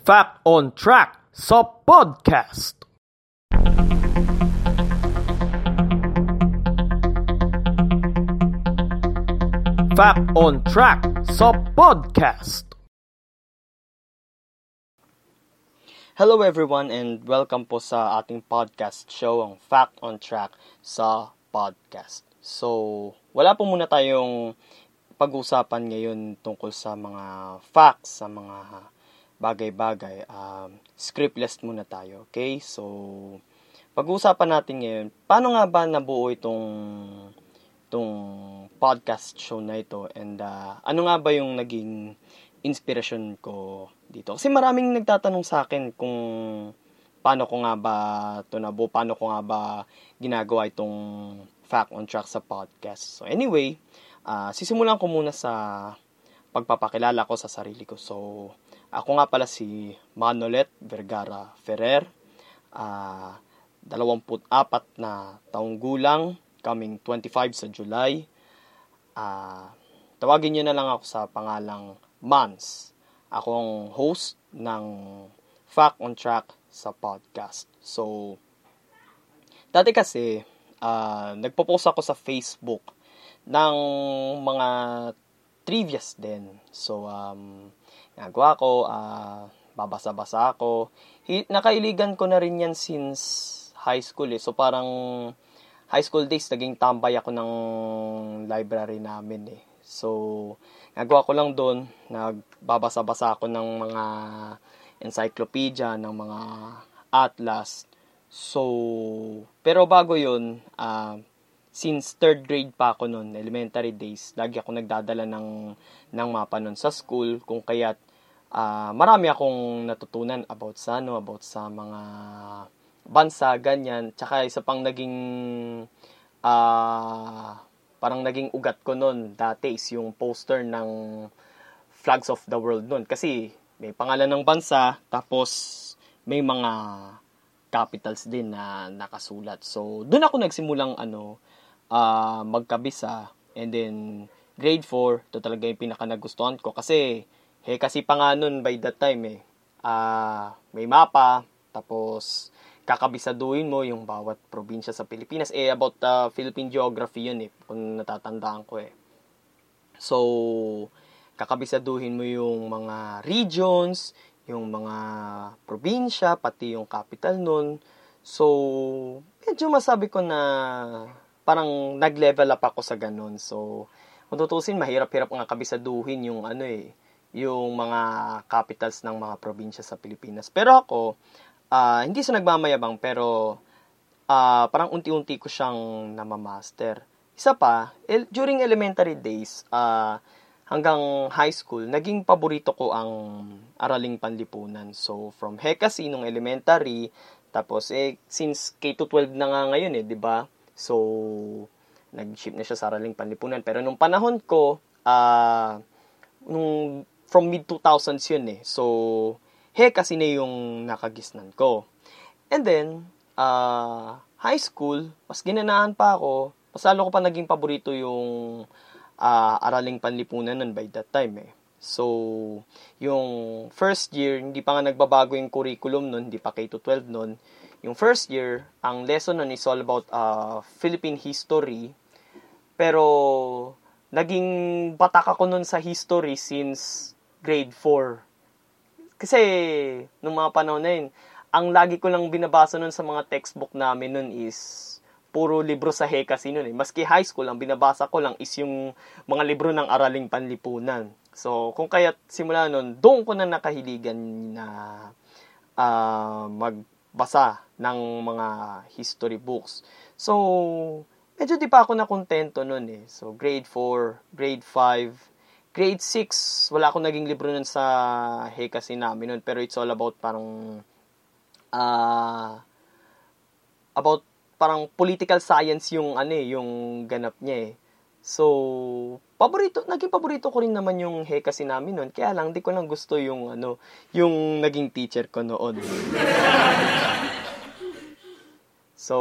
Fact on Track sa podcast. Fact on Track sa podcast. Hello everyone and welcome po sa ating podcast show ang Fact on Track sa podcast. So, wala po muna tayong pag-usapan ngayon tungkol sa mga facts, sa mga bagay-bagay. Um, scriptless muna tayo, okay? So, pag-uusapan natin ngayon, paano nga ba nabuo itong itong podcast show na ito and uh, ano nga ba yung naging inspiration ko dito. Kasi maraming nagtatanong sa akin kung paano ko nga ba ito nabuo, paano ko nga ba ginagawa itong Fact on Track sa podcast. So anyway, uh, sisimulan ko muna sa pagpapakilala ko sa sarili ko. So, ako nga pala si Manolet Vergara Ferrer. Uh, 24 na taong gulang, coming 25 sa July. Uh, tawagin niyo na lang ako sa pangalang Mans. Ako ang host ng Fact on Track sa podcast. So, dati kasi, uh, nagpo-post ako sa Facebook ng mga trivias din. So, um, nagawa ko, uh, babasa-basa ako. Hi- nakailigan ko na rin yan since high school eh. So, parang high school days, naging tambay ako ng library namin eh. So, nagawa ko lang doon, nagbabasa-basa ako ng mga encyclopedia, ng mga atlas. So, pero bago yun, uh, since third grade pa ako noon, elementary days, lagi ako nagdadala ng, ng mapa noon sa school, kung kaya't uh, marami akong natutunan about sa ano, about sa mga bansa, ganyan. Tsaka isa pang naging, uh, parang naging ugat ko noon dati is yung poster ng Flags of the World noon. Kasi may pangalan ng bansa, tapos may mga capitals din na nakasulat. So, doon ako nagsimulang ano, uh, magkabisa. And then, grade 4, to talaga yung pinaka nagustuhan ko. Kasi, eh, kasi pa nga nun by that time eh, uh, may mapa, tapos, kakabisaduhin mo yung bawat probinsya sa Pilipinas. Eh, about uh, Philippine geography yun eh, kung natatandaan ko eh. So, kakabisaduhin mo yung mga regions, yung mga probinsya, pati yung capital nun. So, medyo masabi ko na parang nag-level up ako sa ganun. So, kung tutusin, mahirap-hirap nga kabisaduhin yung ano eh, yung mga capitals ng mga probinsya sa Pilipinas. Pero ako, uh, hindi sa nagmamayabang pero uh, parang unti-unti ko siyang namamaster. Isa pa, el- during elementary days, uh, hanggang high school, naging paborito ko ang araling panlipunan. So, from Hekasi nung elementary, tapos eh, since K-12 na nga ngayon eh, di ba? So, nag-ship na siya sa araling panlipunan. Pero nung panahon ko, uh, nung from mid-2000s yun eh. So, he kasi na yung nakagisnan ko. And then, uh, high school, mas ginanahan pa ako, mas lalo ko pa naging paborito yung uh, araling panlipunan nun by that time eh. So, yung first year, hindi pa nga nagbabago yung curriculum nun, hindi pa K-12 nun. Yung first year, ang lesson nun is all about uh, Philippine history. Pero, naging batak ako nun sa history since grade 4 kasi, nung mga panahon na yun, ang lagi ko lang binabasa nun sa mga textbook namin nun is puro libro sa Hekasi nun eh. Maski high school, ang binabasa ko lang is yung mga libro ng araling panlipunan. So, kung kaya simula nun, doon ko na nakahiligan na uh, magbasa ng mga history books. So, medyo di pa ako nakontento nun eh. So, grade 4, grade 5, grade 6, wala akong naging libro nun sa Hekasi namin nun, pero it's all about parang uh, about parang political science yung ano eh, yung ganap niya eh. So, paborito, naging paborito ko rin naman yung Hekasi namin nun. Kaya lang, di ko lang gusto yung ano, yung naging teacher ko noon. So,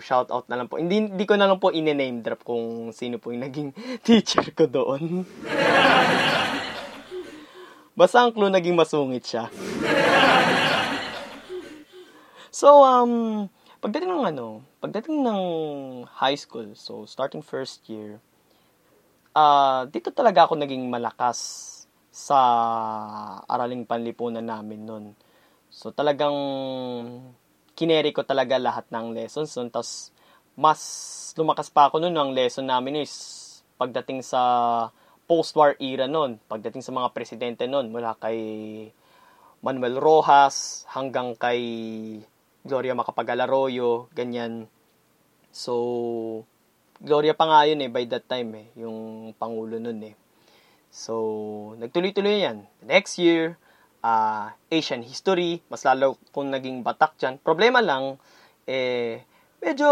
shout out na lang po. Hindi, hindi ko na lang po ine-name drop kung sino po yung naging teacher ko doon. Basta ang clue naging masungit siya. so, um, pagdating ng ano, pagdating ng high school, so starting first year, uh, dito talaga ako naging malakas sa araling panlipunan namin nun. So, talagang kineri ko talaga lahat ng lessons nun. Tapos, mas lumakas pa ako nun. Ang lesson namin is pagdating sa post-war era nun. Pagdating sa mga presidente nun. Mula kay Manuel Rojas hanggang kay Gloria Macapagal Arroyo. Ganyan. So, Gloria pa nga yun eh, by that time eh. Yung pangulo nun eh. So, nagtuloy-tuloy yan. Next year, uh, Asian history, mas lalo kung naging batak dyan. Problema lang, eh, medyo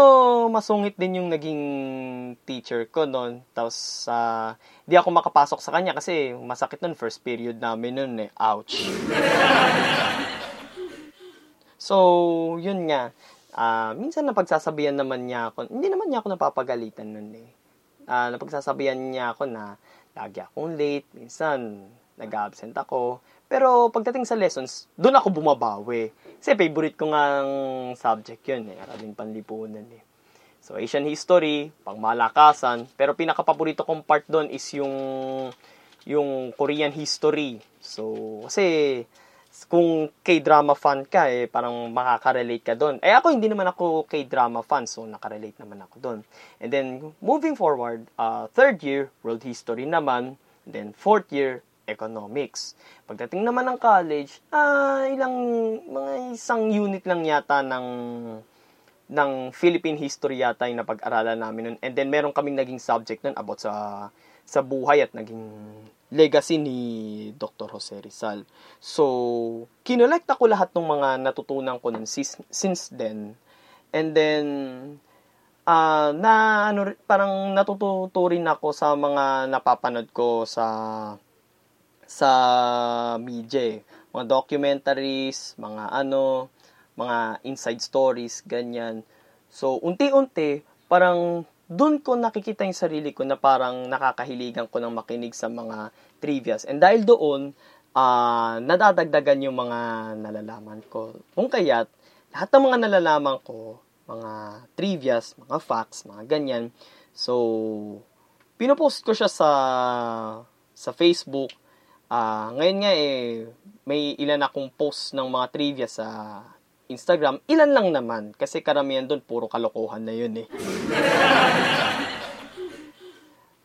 masungit din yung naging teacher ko noon. Tapos, uh, di ako makapasok sa kanya kasi masakit nun, first period namin nun eh. Ouch. so, yun nga. Uh, minsan napagsasabihan naman niya ako, hindi naman niya ako napapagalitan nun eh. Uh, napagsasabihan niya ako na lagi akong late, minsan nag-absent ako. Pero pagdating sa lessons, doon ako bumabawi. Kasi favorite ko nga ang subject yun eh, araling panlipunan eh. So, Asian history, pangmalakasan, pero pinaka-paborito kong part doon is yung yung Korean history. So, kasi kung K-drama fan ka, eh, parang makaka-relate ka doon. Eh, ako hindi naman ako K-drama fan, so nakarelate naman ako doon. And then, moving forward, uh, third year, world history naman. And then, fourth year, economics. Pagdating naman ng college, ah, ilang, mga isang unit lang yata ng ng Philippine history yata yung napag-aralan namin nun. And then meron kaming naging subject nun about sa sa buhay at naging legacy ni Dr. Jose Rizal. So, kinolekta ko lahat ng mga natutunan ko nun since, since then. And then, uh, na ano, parang natututo rin ako sa mga napapanood ko sa sa media eh. Mga documentaries, mga ano, mga inside stories, ganyan. So, unti-unti, parang doon ko nakikita yung sarili ko na parang nakakahiligan ko ng makinig sa mga trivias. And dahil doon, uh, nadadagdagan yung mga nalalaman ko. Kung kaya't, lahat ng mga nalalaman ko, mga trivias, mga facts, mga ganyan. So, pinopost ko siya sa sa Facebook Uh, ngayon nga eh, may ilan akong post ng mga trivia sa Instagram. Ilan lang naman. Kasi karamihan doon, puro kalokohan na yun eh.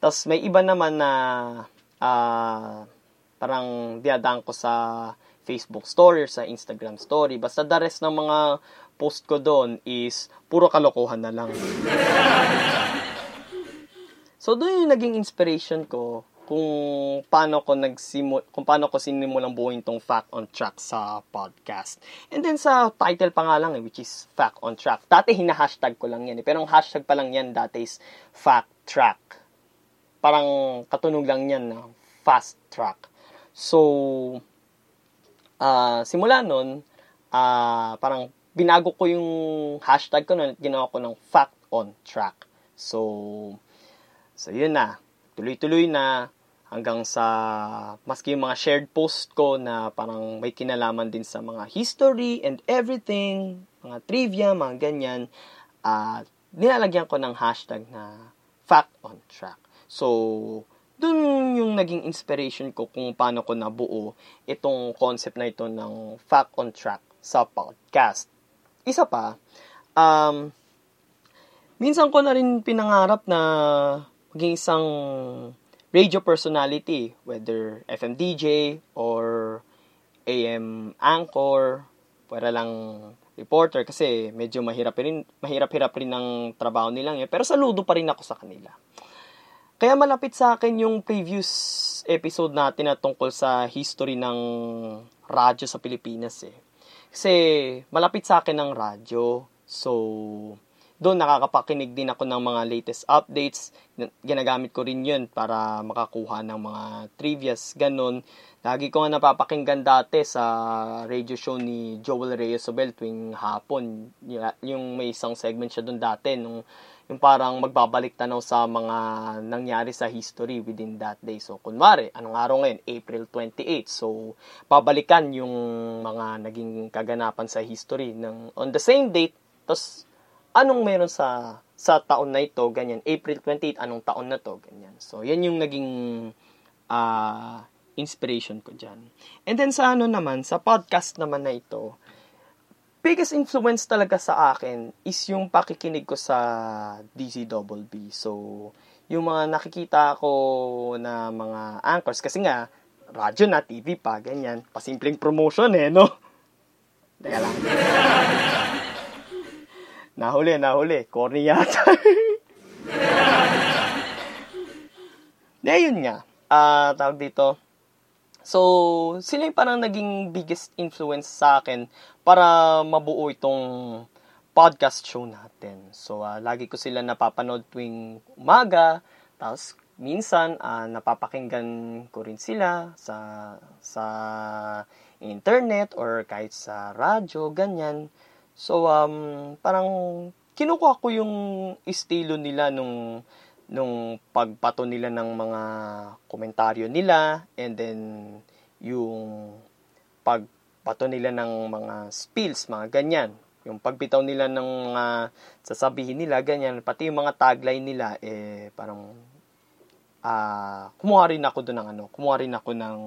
Tapos may iba naman na uh, parang diadaan ko sa Facebook story or sa Instagram story. Basta the rest ng mga post ko doon is puro kalokohan na lang. so doon yung naging inspiration ko kung paano ko nagsimul kung paano ko sinimulang buuin tong Fact on Track sa podcast. And then sa title pa nga lang eh, which is Fact on Track. Dati hina-hashtag ko lang yan eh, pero ang hashtag pa lang yan dati is Fact Track. Parang katunog lang yan na Fast Track. So, uh, simula nun, uh, parang binago ko yung hashtag ko nun ginawa ko ng Fact on Track. So, so yun na tuloy-tuloy na hanggang sa maski yung mga shared post ko na parang may kinalaman din sa mga history and everything, mga trivia, mga ganyan, at uh, nilalagyan ko ng hashtag na fact on track. So, dun yung naging inspiration ko kung paano ko nabuo itong concept na ito ng fact on track sa podcast. Isa pa, um, minsan ko na rin pinangarap na maging isang radio personality, whether FM DJ or AM anchor, para lang reporter kasi medyo mahirap rin mahirap-hirap rin ng trabaho nilang yun. Pero saludo pa rin ako sa kanila. Kaya malapit sa akin yung previous episode natin na tungkol sa history ng radyo sa Pilipinas eh. Kasi malapit sa akin ang radyo. So, doon nakakapakinig din ako ng mga latest updates. Ginagamit ko rin yun para makakuha ng mga trivias, ganun. Lagi ko nga napapakinggan dati sa radio show ni Joel Reyes Sobel tuwing hapon. Yung may isang segment siya doon dati nung yung parang magbabalik tanaw sa mga nangyari sa history within that day. So, kunwari, anong araw ngayon? April 28. So, babalikan yung mga naging kaganapan sa history ng on the same date. Tapos, anong meron sa sa taon na ito, ganyan. April 28, anong taon na to, ganyan. So, yan yung naging uh, inspiration ko dyan. And then sa ano naman, sa podcast naman na ito, biggest influence talaga sa akin is yung pakikinig ko sa DCWB. So, yung mga nakikita ko na mga anchors, kasi nga, radyo na, TV pa, ganyan. Pasimpleng promotion eh, no? Teka lang. Nahuli, nahuli. Corny yata. De, yun nga. Ah, tawag dito So, sila yung parang naging biggest influence sa akin para mabuo itong podcast show natin. So, uh, lagi ko sila napapanood tuwing umaga. Tapos, minsan, uh, napapakinggan ko rin sila sa, sa internet or kahit sa radyo, ganyan. So, um, parang kinukuha ko yung estilo nila nung nung pagpato nila ng mga komentaryo nila and then yung pagpato nila ng mga spills, mga ganyan. Yung pagbitaw nila ng mga sasabihin nila, ganyan. Pati yung mga tagline nila, eh, parang uh, kumuha rin ako doon ng ano, kumuha rin ako ng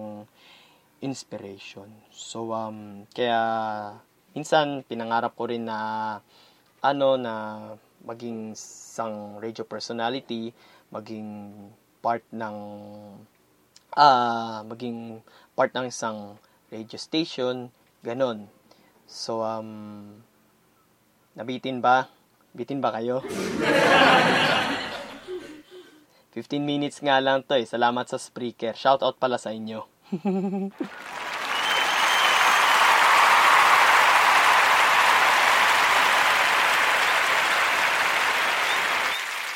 inspiration. So, um, kaya minsan pinangarap ko rin na ano na maging isang radio personality, maging part ng uh, maging part ng isang radio station, ganon. So, um, nabitin ba? Bitin ba kayo? 15 minutes nga lang to eh. Salamat sa Spreaker. Shout out pala sa inyo.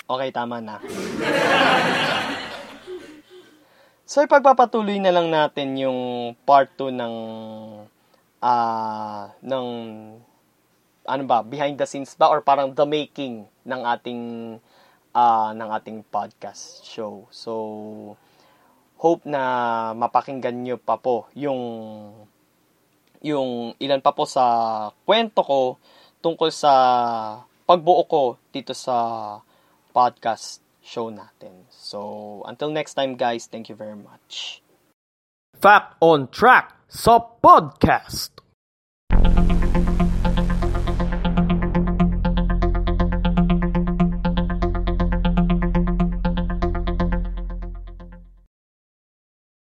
Okay, tama na. so, ipagpapatuloy na lang natin yung part 2 ng uh, ng ano ba, behind the scenes ba or parang the making ng ating uh, ng ating podcast show. So, hope na mapakinggan nyo pa po yung yung ilan pa po sa kwento ko tungkol sa pagbuo ko dito sa podcast show natin. So, until next time guys, thank you very much. Fact on Track sa podcast.